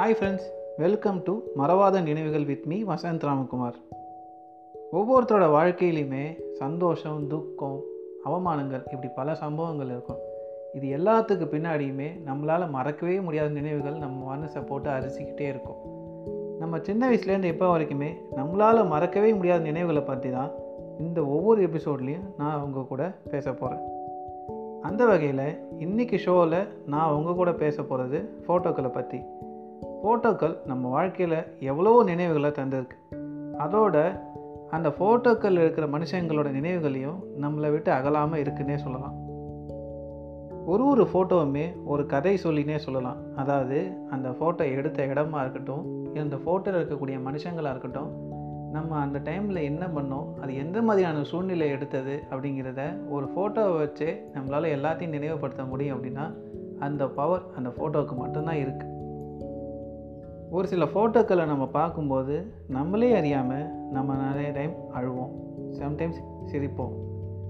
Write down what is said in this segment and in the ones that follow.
Hi friends welcome to மறவாத நினைவுகள் with me Vasanth Ramakumar. ஒவ்வொருத்தரோட வாழ்க்கையிலையுமே சந்தோஷம் துக்கம் அவமானங்கள் இப்படி பல சம்பவங்கள் இருக்கும். இது எல்லாத்துக்கு பின்னாடியுமே நம்மளால் மறக்கவே முடியாத நினைவுகள் நம்ம மனசை போட்டு அரிசிக்கிட்டே இருக்கும். நம்ம சின்ன வயசுலேருந்து இப்போ வரைக்குமே நம்மளால் மறக்கவே முடியாத நினைவுகளை பற்றி தான் இந்த ஒவ்வொரு எபிசோட்லேயும் நான் உங்கள் கூட பேச போகிறேன் அந்த வகையில் இன்றைக்கி ஷோவில் நான் உங்கள் கூட பேச போகிறது ஃபோட்டோக்களை பற்றி ஃபோட்டோக்கள் நம்ம வாழ்க்கையில் எவ்வளவோ நினைவுகளை தந்திருக்கு. அதோட அந்த ஃபோட்டோக்கள் இருக்கிற மனுஷங்களோட நினைவுகளையும் நம்மளை விட்டு அகலாமல் இருக்குன்னே சொல்லலாம். ஒரு ஒரு ஃபோட்டோவுமே ஒரு கதை சொல்லினே சொல்லலாம். அதாவது அந்த ஃபோட்டோ எடுத்த இடமா இருக்கட்டும் இந்த ஃபோட்டோவில் இருக்கக்கூடிய மனுஷங்களாக இருக்கட்டும் நம்ம அந்த டைமில் என்ன பண்ணோம் அது எந்த மாதிரியான சூழ்நிலை எடுத்தது அப்படிங்கிறத ஒரு ஃபோட்டோவை வச்சு நம்மளால் எல்லாத்தையும் நினைவுபடுத்த முடியும் அப்படின்னா அந்த பவர் அந்த ஃபோட்டோவுக்கு மட்டும்தான் இருக்குது ஒரு சில ஃபோட்டோக்களை நம்ம பார்க்கும்போது நம்மளே அறியாமல் நம்ம நிறைய டைம் அழுவோம். சம்டைம்ஸ் சிரிப்போம்.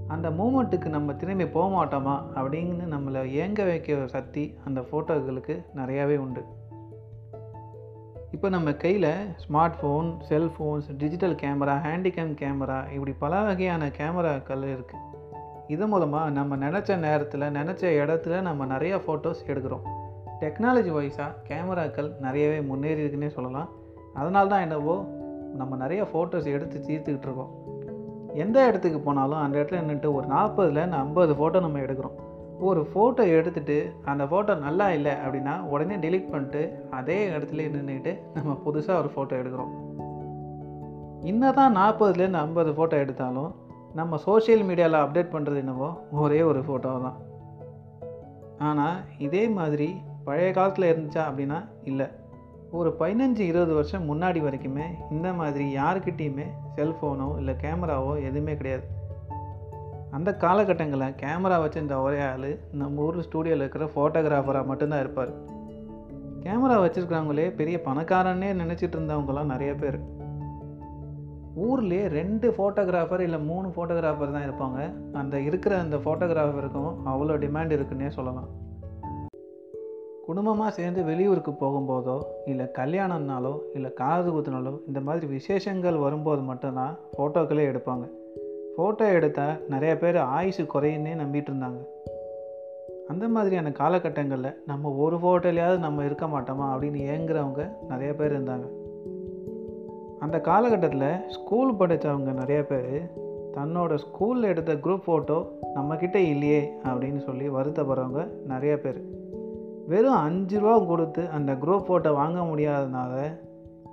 அந்த மூமெண்ட்டுக்கு நம்ம திரும்பி போக மாட்டோமா அப்படின்னு நம்மளை ஏங்க வைக்கிற சக்தி அந்த ஃபோட்டோக்களுக்கு நிறையாவே உண்டு. இப்போ நம்ம கையில் smart phone cellphones digital camera handycam camera இப்படி பல வகையான கேமராக்கள் இருக்குது இது மூலமாக நம்ம நினச்ச நேரத்தில் நினச்ச இடத்துல நம்ம நிறையா ஃபோட்டோஸ் எடுக்கிறோம். டெக்னாலஜி வைஸாக கேமராக்கள் நிறையவே முன்னேறி இருக்குன்னே சொல்லலாம். அதனால தான் என்னவோ நம்ம நிறைய ஃபோட்டோஸ் எடுத்து தீர்த்துக்கிட்டு இருக்கோம். எந்த இடத்துக்கு போனாலும் அந்த இடத்துல நின்றுட்டு ஒரு நாற்பதுலேருந்து ஐம்பது ஃபோட்டோ நம்ம எடுக்கிறோம். ஒரு ஃபோட்டோ எடுத்துகிட்டு அந்த ஃபோட்டோ நல்லா இல்லை அப்படின்னா உடனே டெலிட் பண்ணிட்டு அதே இடத்துல நின்றுட்டு நம்ம புதுசாக ஒரு ஃபோட்டோ எடுக்கிறோம். இன்னும் தான் நாற்பதுலேருந்து ஐம்பது ஃபோட்டோ எடுத்தாலும் நம்ம சோஷியல் மீடியாவில் அப்டேட் பண்ணுறது என்னவோ ஒரே ஒரு ஃபோட்டோ தான். ஆனால் இதே மாதிரி பழைய காலத்தில் இருந்துச்சா அப்படின்னா இல்லை. ஒரு பதினஞ்சு இருபது வருஷம் முன்னாடி வரைக்குமே இந்த மாதிரி யாருக்கிட்டேயுமே செல்ஃபோனோ இல்லை கேமராவோ எதுவுமே கிடையாது. அந்த காலகட்டங்களில் கேமரா வச்சிருந்த ஒரே ஆள் நம்ம ஊர் ஸ்டூடியோவில் இருக்கிற ஃபோட்டோகிராஃபராக மட்டும்தான் இருப்பார். கேமரா வச்சுருக்கிறவங்களே பெரிய பணக்காரன்னே நினச்சிட்டு இருந்தவங்களாம் நிறைய பேர். ஊர்லேயே ரெண்டு ஃபோட்டோகிராஃபர் இல்லை மூணு ஃபோட்டோகிராஃபர் தான் இருப்பாங்க. அந்த இருக்கிற அந்த ஃபோட்டோகிராஃபருக்கும் அவ்வளோ டிமாண்ட் இருக்குன்னே சொல்லலாம். குடும்பமாக சேர்ந்து வெளியூருக்கு போகும்போதோ இல்லை கல்யாணம்னாலோ இல்லை காது குத்துனாலோ இந்த மாதிரி விசேஷங்கள் வரும்போது மட்டும்தான் ஃபோட்டோக்களே எடுப்பாங்க. ஃபோட்டோ எடுத்தால் நிறைய பேர் ஆயுசு குறையுன்னே நம்பிட்டு இருந்தாங்க. அந்த மாதிரியான காலகட்டங்களில் நம்ம ஒரு ஃபோட்டோலையாவது நம்ம இருக்க மாட்டோமா அப்படின்னு ஏங்குறவங்க நிறைய பேர் இருந்தாங்க. அந்த காலகட்டத்தில் ஸ்கூல் படித்தவங்க நிறைய பேர் தன்னோட ஸ்கூலில் எடுத்த குரூப் ஃபோட்டோ நம்மக்கிட்ட இல்லையே அப்படின்னு சொல்லி வருத்தப்படுறவங்க நிறைய பேர். வெறும் அஞ்சு ரூபா கொடுத்து அந்த குரூப் ஃபோட்டோ வாங்க முடியாதனால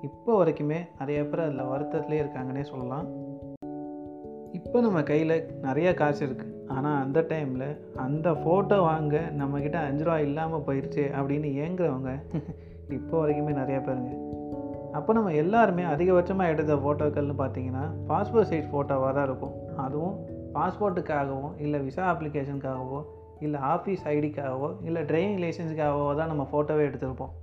இப்போ வரைக்குமே நிறைய பேர் அதில் வருத்தத்துலேயே இருக்காங்கன்னே சொல்லலாம். இப்போ நம்ம கையில் நிறைய காசு இருக்குது ஆனால் அந்த டைமில் அந்த ஃபோட்டோ வாங்க நம்மக்கிட்ட அஞ்சு ரூபா இல்லாமல் போயிடுச்சு அப்படின்னு ஏங்குறவங்க இப்போ வரைக்குமே நிறையா பேருங்க. அப்போ நம்ம எல்லாருமே அதிகபட்சமாக எடுத்த ஃபோட்டோக்கள்னு பார்த்தீங்கன்னா பாஸ்போர்ட் சைஸ் ஃபோட்டோவாக தான் இருக்கும். அதுவும் பாஸ்போர்ட்டுக்காகவும் இல்லை விசா அப்ளிகேஷனுக்காகவோ இல்லை ஆஃபீஸ் ஐடிக்காகவோ இல்லை டிரைவிங் லைசன்ஸுக்காகவோ தான் நம்ம ஃபோட்டோவே எடுத்திருப்போம்.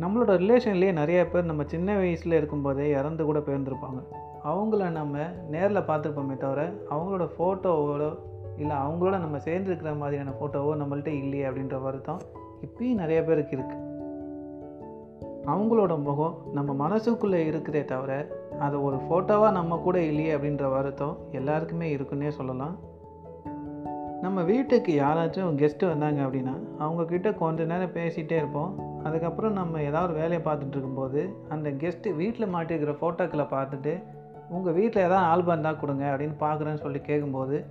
நம்மளோட ரிலேஷன்லேயே நிறைய பேர் நம்ம சின்ன வயசில் இருக்கும்போதே இறந்து கூட போயிருந்துருப்பாங்க. அவங்கள நம்ம நேரில் பார்த்துருப்போமே தவிர அவங்களோட ஃபோட்டோவோட இல்லை அவங்களோட நம்ம சேர்ந்துருக்கிற மாதிரியான ஃபோட்டோவோ நம்மள்ட்ட இல்லையே அப்படின்ற வருத்தம் இப்பயும் நிறைய பேருக்கு இருக்குது அவங்களோட முகம் நம்ம மனசுக்குள்ளே இருக்குதே தவிர அது ஒரு ஃபோட்டோவாக நம்ம கூட இல்லையே அப்படின்ற வருத்தம் எல்லாருக்குமே இருக்குன்னே சொல்லலாம். நம்ம வீட்டுக்கு யாராச்சும் கெஸ்ட்டு வந்தாங்க அப்படின்னா அவங்கக்கிட்ட கொஞ்ச நேரம் பேசிகிட்டே இருப்போம். அதுக்கப்புறம் நம்ம ஏதாவது வேலையை பார்த்துட்டு இருக்கும்போது அந்த கெஸ்ட்டு வீட்டில் மாட்டிருக்கிற ஃபோட்டோக்களை பார்த்துட்டு உங்கள் வீட்டில் எதாவது ஆல்பம் இருந்தால் கொடுங்க அப்படின்னு பார்க்குறேன்னு சொல்லி கேட்கும்போது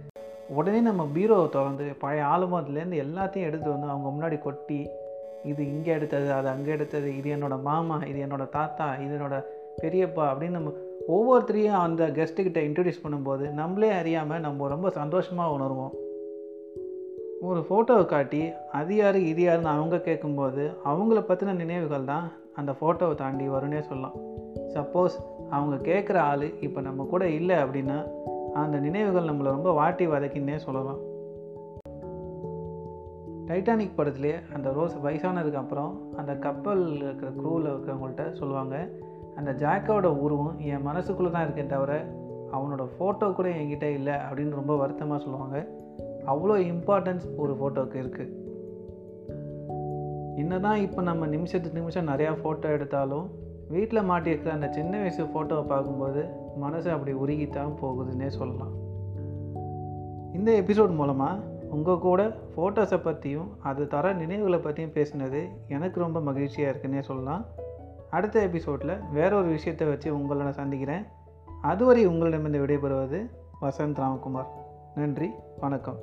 உடனே நம்ம பீரோவை திறந்து பழைய ஆல்பத்துலேருந்து எல்லாத்தையும் எடுத்து வந்து அவங்க முன்னாடி கொட்டி இது இங்கே எடுத்தது அது அங்கே எடுத்தது இது என்னோடய மாமா இது என்னோடய தாத்தா இது என்னோடய பெரியப்பா அப்படின்னு நம்ம ஒவ்வொருத்தரையும் அந்த கெஸ்ட்டுக்கிட்ட இன்ட்ரடியூஸ் பண்ணும்போது நம்மளே அறியாமல் நம்ம ரொம்ப சந்தோஷமாக உணர்வோம். ஒரு ஃபோட்டோவை காட்டி அது யார் இது யாருன்னு அவங்க கேட்கும்போது அவங்கள பற்றின நினைவுகள் தான் அந்த ஃபோட்டோவை தாண்டி வரும்னே சொல்லலாம். சப்போஸ் அவங்க கேட்குற ஆள் இப்போ நம்ம கூட இல்லை அப்படின்னா அந்த நினைவுகள் நம்மளை ரொம்ப வாட்டி வதக்கின்னே சொல்லலாம். டைட்டானிக் படத்துலேயே அந்த ரோஸ் வயசானதுக்கு அப்புறம் அந்த கப்பல் இருக்கிற க்ரூவில் இருக்கிறவங்கள்ட்ட சொல்லுவாங்க அந்த ஜாக்கோட உருவம் என் மனசுக்குள்ளே தான் இருக்கே தவிர அவனோட ஃபோட்டோ கூட என்கிட்ட இல்லை அப்படின்னு ரொம்ப வருத்தமாக சொல்லுவாங்க. அவ்வளோ இம்பார்ட்டன்ஸ் ஒரு ஃபோட்டோவுக்கு இருக்குது என்ன தான் இப்போ நம்ம நிமிஷத்துக்கு நிமிஷம் நிறையா ஃபோட்டோ எடுத்தாலும் வீட்டில் மாட்டியிருக்கிற அந்த சின்ன வயசு ஃபோட்டோவை பார்க்கும்போது மனசு அப்படி உருகித்தான் போகுதுன்னே சொல்லலாம். இந்த எபிசோட் மூலமாக உங்கள் கூட ஃபோட்டோஸை பற்றியும் அது தர நினைவுகளை பற்றியும் பேசினது எனக்கு ரொம்ப மகிழ்ச்சியாக இருக்குன்னே சொல்லலாம். அடுத்த எபிசோடில் வேற ஒரு விஷயத்தை வச்சு உங்களை நான் சந்திக்கிறேன். அதுவரை உங்களிடமிருந்து விடைபெறுவது வசந்த் ராமகுமார். நன்றி வணக்கம்.